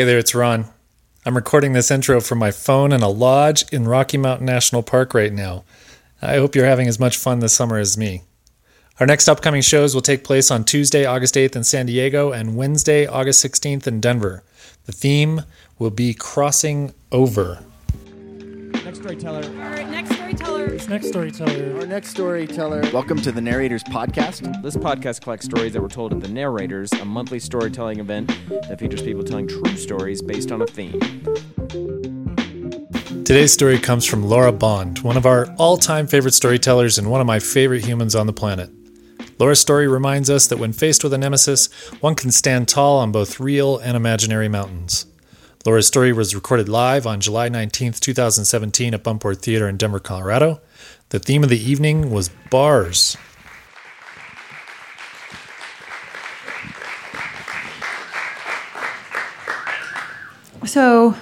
Hey there, it's Ron. I'm recording this intro from my phone in a lodge in Rocky Mountain National Park right now. I hope you're having as much fun this summer as me. Our next upcoming shows will take place on Tuesday, August 8th in San Diego and Wednesday, August 16th in Denver. The theme will be Crossing Over. Next storyteller. All right, next storyteller. Next storyteller. Our next storyteller. Welcome to the Narrators Podcast. This podcast collects stories that were told at the Narrators, a monthly storytelling event that features people telling true stories based on a theme. Today's story comes from Laura Bond, one of our all time favorite storytellers and one of my favorite humans on the planet. Laura's story reminds us that when faced with a nemesis, one can stand tall on both real and imaginary mountains. Laura's story was recorded live on July 19, 2017, at Buntport Theater in Denver, Colorado. The theme of the evening was bars. So,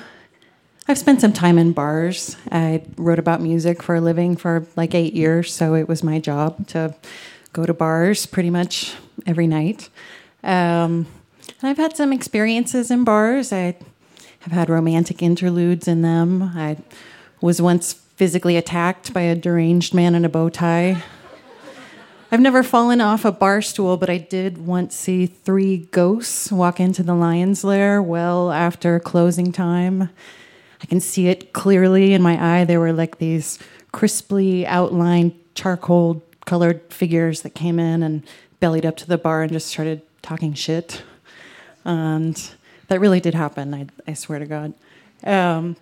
I've spent some time in bars. I wrote about music for a living for like eight years, so it was my job to go to bars pretty much every night. Um, and I've had some experiences in bars. I have had romantic interludes in them. I was once physically attacked by a deranged man in a bow tie. I've never fallen off a bar stool, but I did once see three ghosts walk into the lion's lair well after closing time. I can see it clearly in my eye. There were like these crisply outlined charcoal colored figures that came in and bellied up to the bar and just started talking shit. And that really did happen, I, I swear to God. Um,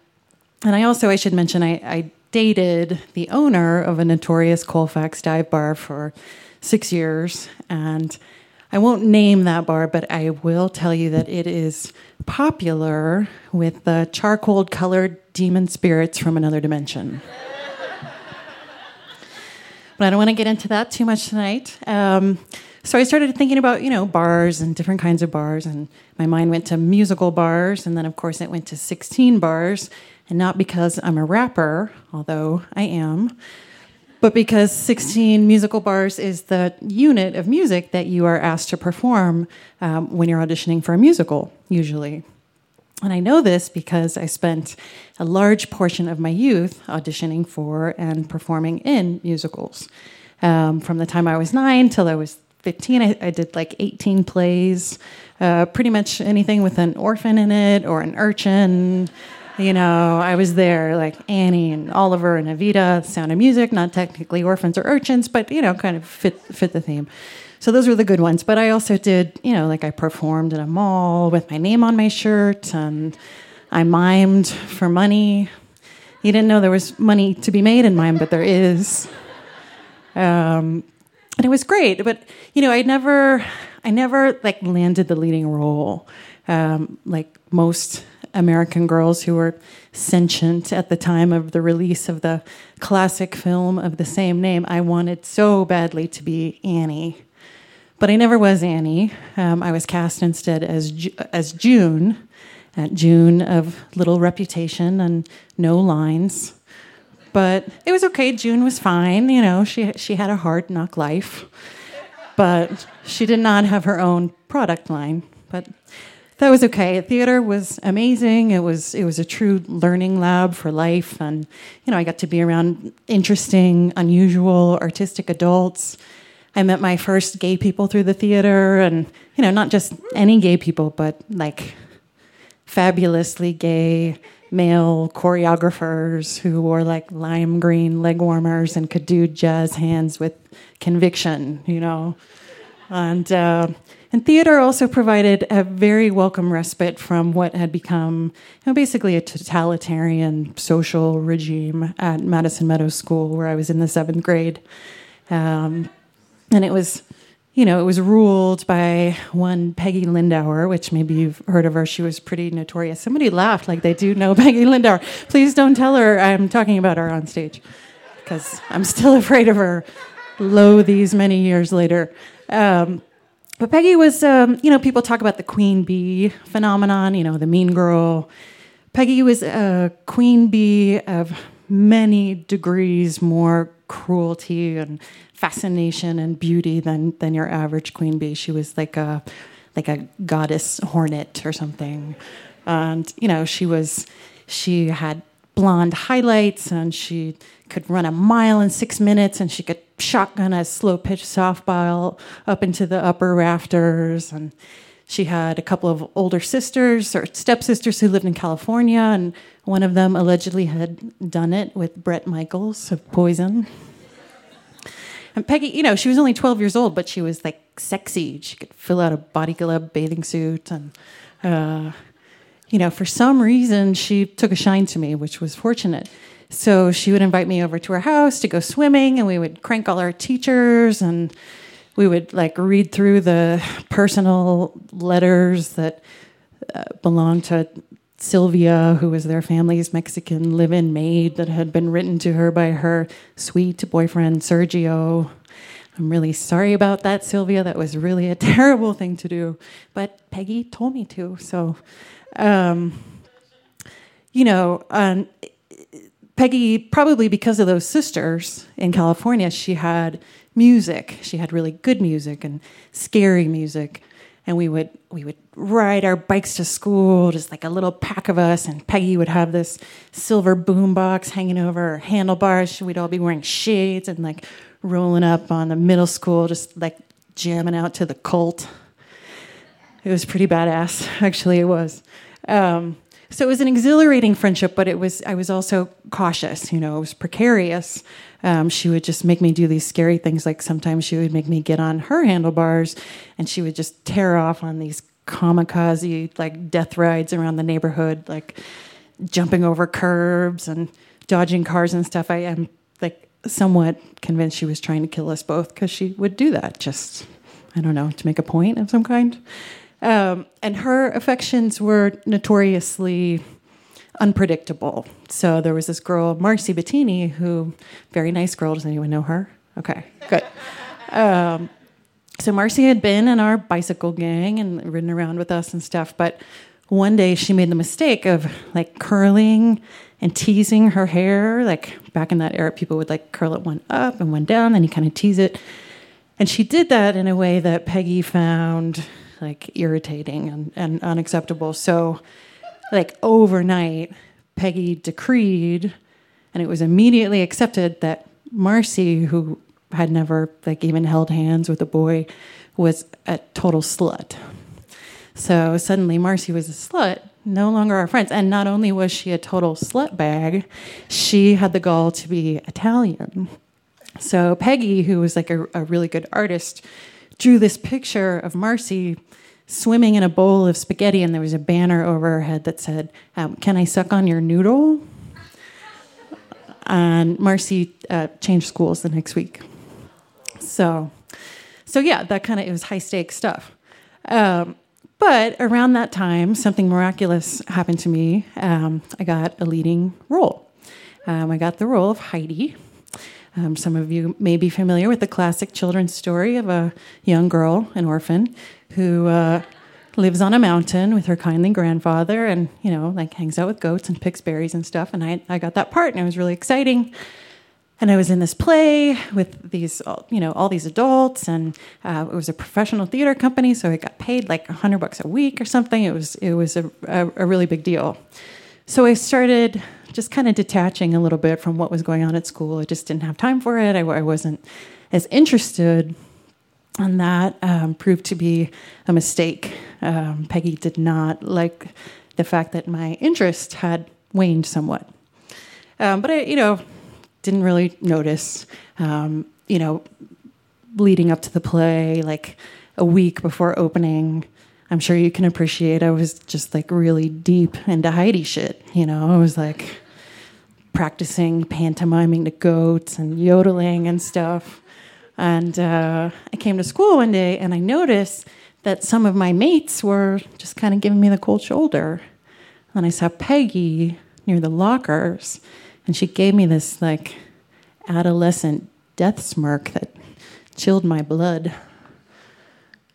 and I also, I should mention, I, I dated the owner of a notorious Colfax dive bar for six years. And I won't name that bar, but I will tell you that it is popular with the charcoal colored demon spirits from another dimension. but I don't want to get into that too much tonight. Um, so I started thinking about, you know, bars and different kinds of bars, and my mind went to musical bars, and then, of course, it went to 16 bars. And not because I'm a rapper, although I am, but because 16 musical bars is the unit of music that you are asked to perform um, when you're auditioning for a musical, usually. And I know this because I spent a large portion of my youth auditioning for and performing in musicals. Um, from the time I was nine till I was 15, I, I did like 18 plays, uh, pretty much anything with an orphan in it or an urchin. You know, I was there like Annie and Oliver and Evita, Sound of Music, not technically orphans or urchins, but you know, kind of fit fit the theme. So those were the good ones. But I also did, you know, like I performed in a mall with my name on my shirt and I mimed for money. You didn't know there was money to be made in mime, but there is. Um, and it was great. But you know, I never, I never like landed the leading role, um, like most American girls who were sentient at the time of the release of the classic film of the same name. I wanted so badly to be Annie, but I never was Annie. Um, I was cast instead as as June, at June of little reputation and no lines. But it was okay. June was fine. You know, she she had a hard knock life, but she did not have her own product line. But that was okay. Theater was amazing. It was it was a true learning lab for life, and you know I got to be around interesting, unusual, artistic adults. I met my first gay people through the theater, and you know not just any gay people, but like fabulously gay male choreographers who wore like lime green leg warmers and could do jazz hands with conviction, you know, and. Uh, and theater also provided a very welcome respite from what had become you know, basically a totalitarian social regime at Madison Meadows School, where I was in the seventh grade. Um, and it was, you know, it was ruled by one Peggy Lindauer, which maybe you've heard of her. She was pretty notorious. Somebody laughed like they do know Peggy Lindauer. Please don't tell her I'm talking about her on stage, because I'm still afraid of her. Lo, these many years later. Um, but Peggy was, um, you know, people talk about the queen bee phenomenon, you know, the mean girl. Peggy was a queen bee of many degrees more cruelty and fascination and beauty than than your average queen bee. She was like a like a goddess hornet or something. and you know she was she had blonde highlights and she could run a mile in six minutes and she could shotgun a slow pitch softball up into the upper rafters and she had a couple of older sisters or stepsisters who lived in California, and one of them allegedly had done it with Bret Michaels of Poison. And Peggy, you know, she was only 12 years old, but she was like sexy. She could fill out a body glove bathing suit. And, uh, you know, for some reason, she took a shine to me, which was fortunate. So she would invite me over to her house to go swimming, and we would crank all our teachers and we would like read through the personal letters that uh, belonged to Sylvia, who was their family's Mexican live in maid that had been written to her by her sweet boyfriend, Sergio. I'm really sorry about that, Sylvia. That was really a terrible thing to do. But Peggy told me to. So, um, you know, um, Peggy, probably because of those sisters in California, she had music. She had really good music and scary music. And we would we would ride our bikes to school, just like a little pack of us. And Peggy would have this silver boombox hanging over her handlebars. We'd all be wearing shades and like rolling up on the middle school, just like jamming out to the cult. It was pretty badass, actually. It was. Um, so it was an exhilarating friendship, but it was I was also cautious. You know, it was precarious um, she would just make me do these scary things. Like sometimes she would make me get on her handlebars and she would just tear off on these kamikaze like death rides around the neighborhood, like jumping over curbs and dodging cars and stuff. I am like somewhat convinced she was trying to kill us both because she would do that just, I don't know, to make a point of some kind. Um, and her affections were notoriously unpredictable. So there was this girl, Marcy Bettini, who, very nice girl. Does anyone know her? Okay, good. Um, so Marcy had been in our bicycle gang and ridden around with us and stuff, but one day she made the mistake of like curling and teasing her hair. Like back in that era, people would like curl it one up and one down, then you kind of tease it. And she did that in a way that Peggy found like irritating and, and unacceptable. So like overnight, Peggy decreed, and it was immediately accepted that Marcy, who had never like even held hands with a boy, was a total slut. So suddenly Marcy was a slut, no longer our friends. And not only was she a total slut bag, she had the gall to be Italian. So Peggy, who was like a, a really good artist, drew this picture of Marcy swimming in a bowl of spaghetti, and there was a banner over her head that said, um, Can I suck on your noodle? And Marcy uh, changed schools the next week. So, so yeah, that kind of it was high stakes stuff. Um, but around that time, something miraculous happened to me. Um, I got a leading role. Um, I got the role of Heidi. Um, some of you may be familiar with the classic children's story of a young girl, an orphan, who uh, lives on a mountain with her kindly grandfather and, you know, like hangs out with goats and picks berries and stuff. And I, I got that part and it was really exciting. And I was in this play with these, you know, all these adults, and uh, it was a professional theater company, so I got paid like a hundred bucks a week or something. It was, it was a, a, a really big deal. So I started just kind of detaching a little bit from what was going on at school. I just didn't have time for it. I, I wasn't as interested and that um, proved to be a mistake. Um, Peggy did not like the fact that my interest had waned somewhat. Um, but I, you know, didn't really notice. Um, you know, leading up to the play, like a week before opening, I'm sure you can appreciate. I was just like really deep into Heidi shit. You know, I was like practicing pantomiming to goats and yodeling and stuff. And uh, I came to school one day and I noticed that some of my mates were just kind of giving me the cold shoulder. And I saw Peggy near the lockers and she gave me this like adolescent death smirk that chilled my blood.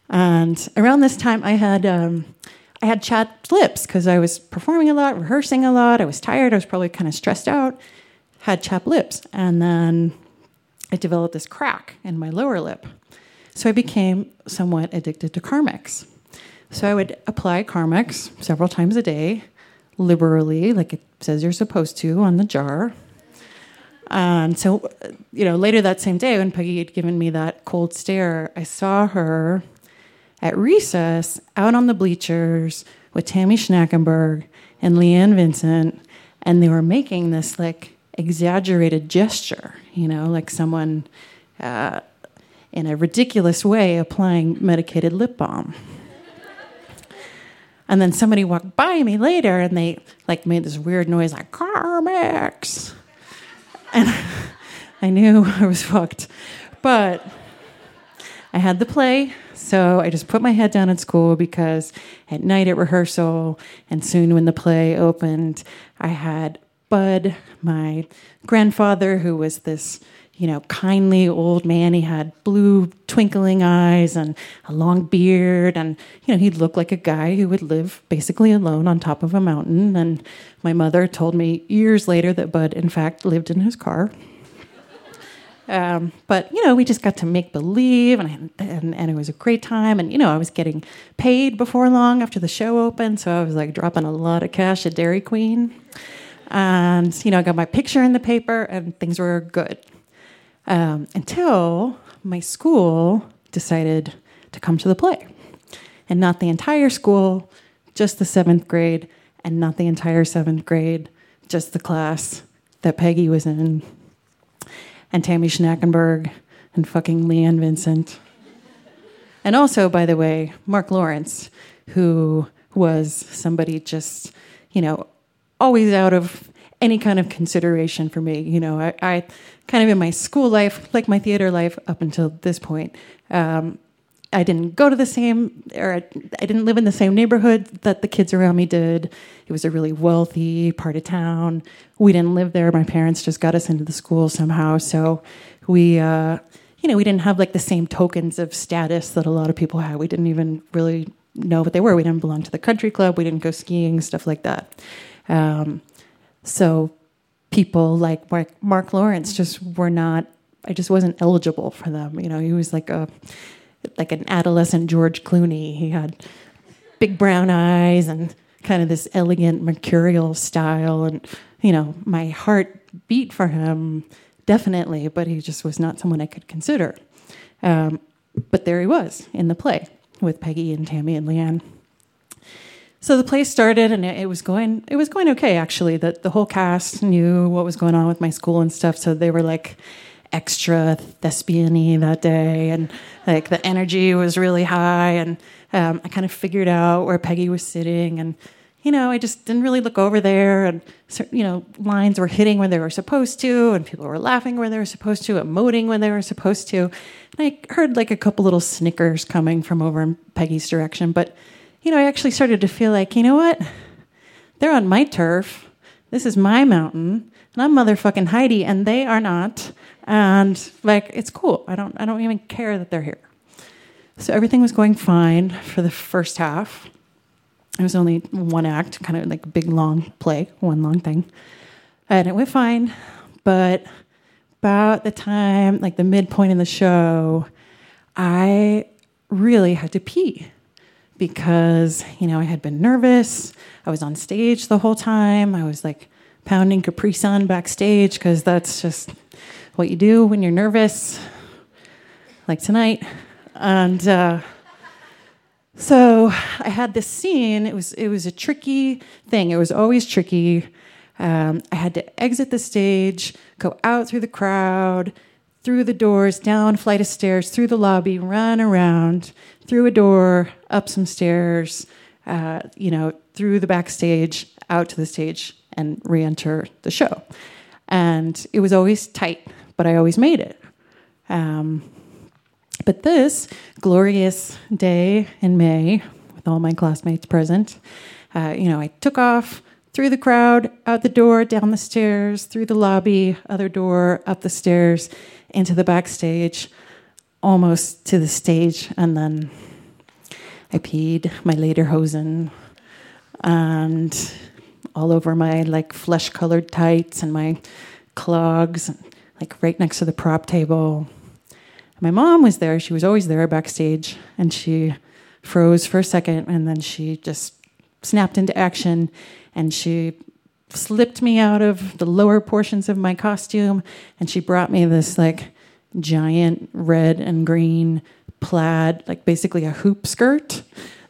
And around this time, I had um, I had chapped lips because I was performing a lot, rehearsing a lot. I was tired. I was probably kind of stressed out. Had chapped lips, and then I developed this crack in my lower lip. So I became somewhat addicted to Carmex. So I would apply Carmex several times a day, liberally, like it says you're supposed to on the jar. And so, you know, later that same day when Peggy had given me that cold stare, I saw her at recess out on the bleachers with Tammy Schnackenberg and Leanne Vincent, and they were making this like exaggerated gesture, you know, like someone uh, in a ridiculous way applying medicated lip balm. And then somebody walked by me later and they like made this weird noise like Carmex. And I knew I was fucked. But I had the play, so I just put my head down at school because at night at rehearsal and soon when the play opened, I had Bud, my grandfather, who was this you know, kindly old man. He had blue twinkling eyes and a long beard. And, you know, he'd look like a guy who would live basically alone on top of a mountain. And my mother told me years later that Bud, in fact, lived in his car. Um, but you know, we just got to make believe, and, and and it was a great time. And you know, I was getting paid before long after the show opened, so I was like dropping a lot of cash at Dairy Queen. And you know, I got my picture in the paper, and things were good um, until my school decided to come to the play. And not the entire school, just the seventh grade, and not the entire seventh grade, just the class that Peggy was in, and Tammy Schnackenberg, and fucking Leanne Vincent. And also, by the way, Mark Lawrence, who was somebody just, you know, always out of any kind of consideration for me. You know, I, I kind of in my school life, like my theater life up until this point, um, I didn't go to the same, or I, I didn't live in the same neighborhood that the kids around me did. It was a really wealthy part of town. We didn't live there. My parents just got us into the school somehow. So we, uh, you know, we didn't have like the same tokens of status that a lot of people had. We didn't even really know what they were. We didn't belong to the country club. We didn't go skiing, stuff like that. Um, so people like Mark, Mark Lawrence just were not. I just wasn't eligible for them. You know, he was like a like an adolescent George Clooney. He had big brown eyes and kind of this elegant mercurial style, and you know, my heart beat for him definitely, but he just was not someone I could consider. Um, but there he was in the play with Peggy and Tammy and Leanne. So the play started, and it, was going. It was going okay, actually. That the whole cast knew what was going on with my school and stuff, so they were like extra thespiany that day, and like the energy was really high. And um, I kind of figured out where Peggy was sitting, and you know, I just didn't really look over there, and you know, lines were hitting when they were supposed to, and people were laughing where they were supposed to, emoting when they were supposed to. And I heard like a couple little snickers coming from over in Peggy's direction, but you know, I actually started to feel like, you know what? They're on my turf. This is my mountain, and I'm motherfucking Heidi, and they are not. And like, it's cool. I don't, I don't even care that they're here. So everything was going fine for the first half. It was only one act, kind of like a big long play, one long thing. And it went fine. But about the time, like the midpoint in the show, I really had to pee because, you know, I had been nervous. I was on stage the whole time. I was like pounding Capri Sun backstage because that's just what you do when you're nervous, like tonight. And uh, so I had this scene. It was it was a tricky thing. It was always tricky. Um, I had to exit the stage, go out through the crowd, through the doors, down flight of stairs, through the lobby, run around, through a door, up some stairs, uh, you know, through the backstage, out to the stage, and re enter the show. And it was always tight, but I always made it. Um, but this glorious day in May, with all my classmates present, uh, you know, I took off through the crowd, out the door, down the stairs, through the lobby, other door, up the stairs, into the backstage almost to the stage, and then I peed my lederhosen and all over my like flesh colored tights and my clogs, like right next to the prop table. My mom was there. She was always there backstage, and she froze for a second, and then she just snapped into action and she slipped me out of the lower portions of my costume and she brought me this like giant red and green plaid, like basically a hoop skirt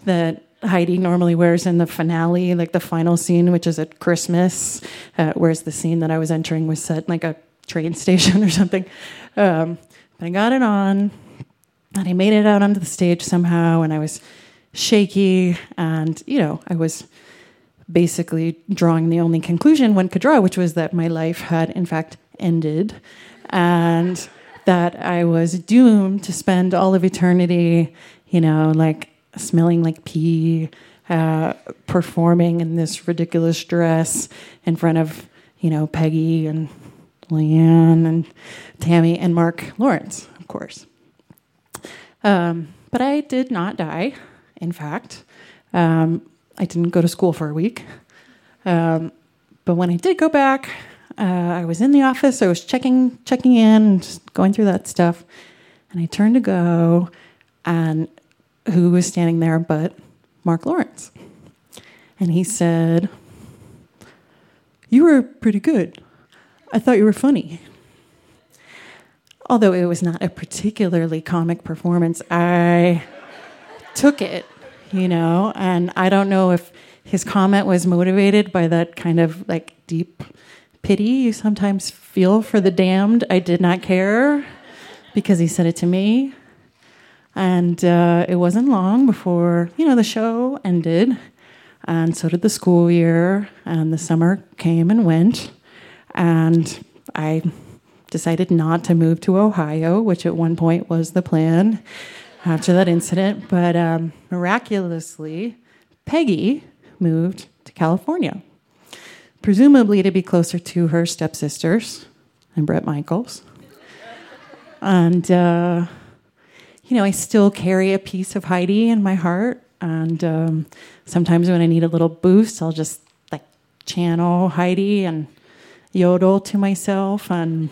that Heidi normally wears in the finale, like the final scene, which is at Christmas, uh, whereas the scene that I was entering was set like a train station or something. Um, but I got it on, and I made it out onto the stage somehow, and I was shaky, and you know, I was basically drawing the only conclusion one could draw, which was that my life had in fact ended, and that I was doomed to spend all of eternity, you know, like smelling like pee, uh, performing in this ridiculous dress in front of, you know, Peggy and Leanne and Tammy and Mark Lawrence, of course. Um, but I did not die, in fact. Um, I didn't go to school for a week. Um, but when I did go back, uh, I was in the office. I was checking checking in, just going through that stuff, and I turned to go, and who was standing there but Mark Lawrence? And he said, "You were pretty good. I thought you were funny." Although it was not a particularly comic performance, I took it, you know, and I don't know if his comment was motivated by that kind of like deep pity you sometimes feel for the damned. I did not care because he said it to me. And uh, it wasn't long before, you know, the show ended. And so did the school year. And the summer came and went. And I decided not to move to Ohio, which at one point was the plan after that incident. But um, miraculously, Peggy moved to California, presumably to be closer to her stepsisters and Bret Michaels. And, uh, you know, I still carry a piece of Heidi in my heart. And um, sometimes when I need a little boost, I'll just like channel Heidi and yodel to myself and,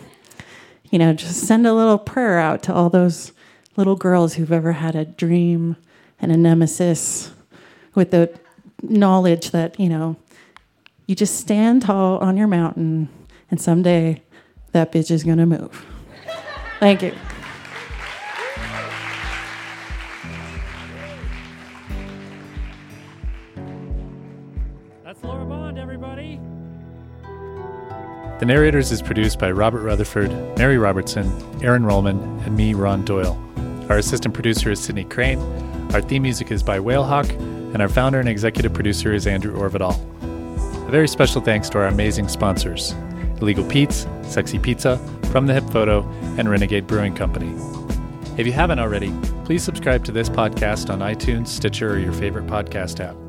you know, just send a little prayer out to all those little girls who've ever had a dream and a nemesis with the knowledge that, you know, you just stand tall on your mountain and someday that bitch is going to move. Thank you. That's Laura Bond, everybody. The Narrators is produced by Robert Rutherford, Mary Robertson, Aaron Rollman, and me, Ron Doyle. Our assistant producer is Sydney Crane. Our theme music is by Whalehawk, and our founder and executive producer is Andrew Orvedahl. A very special thanks to our amazing sponsors Illegal Pete's, Sexy Pizza, From the Hip Photo, and Renegade Brewing Company. If you haven't already, please subscribe to this podcast on iTunes, Stitcher, or your favorite podcast app.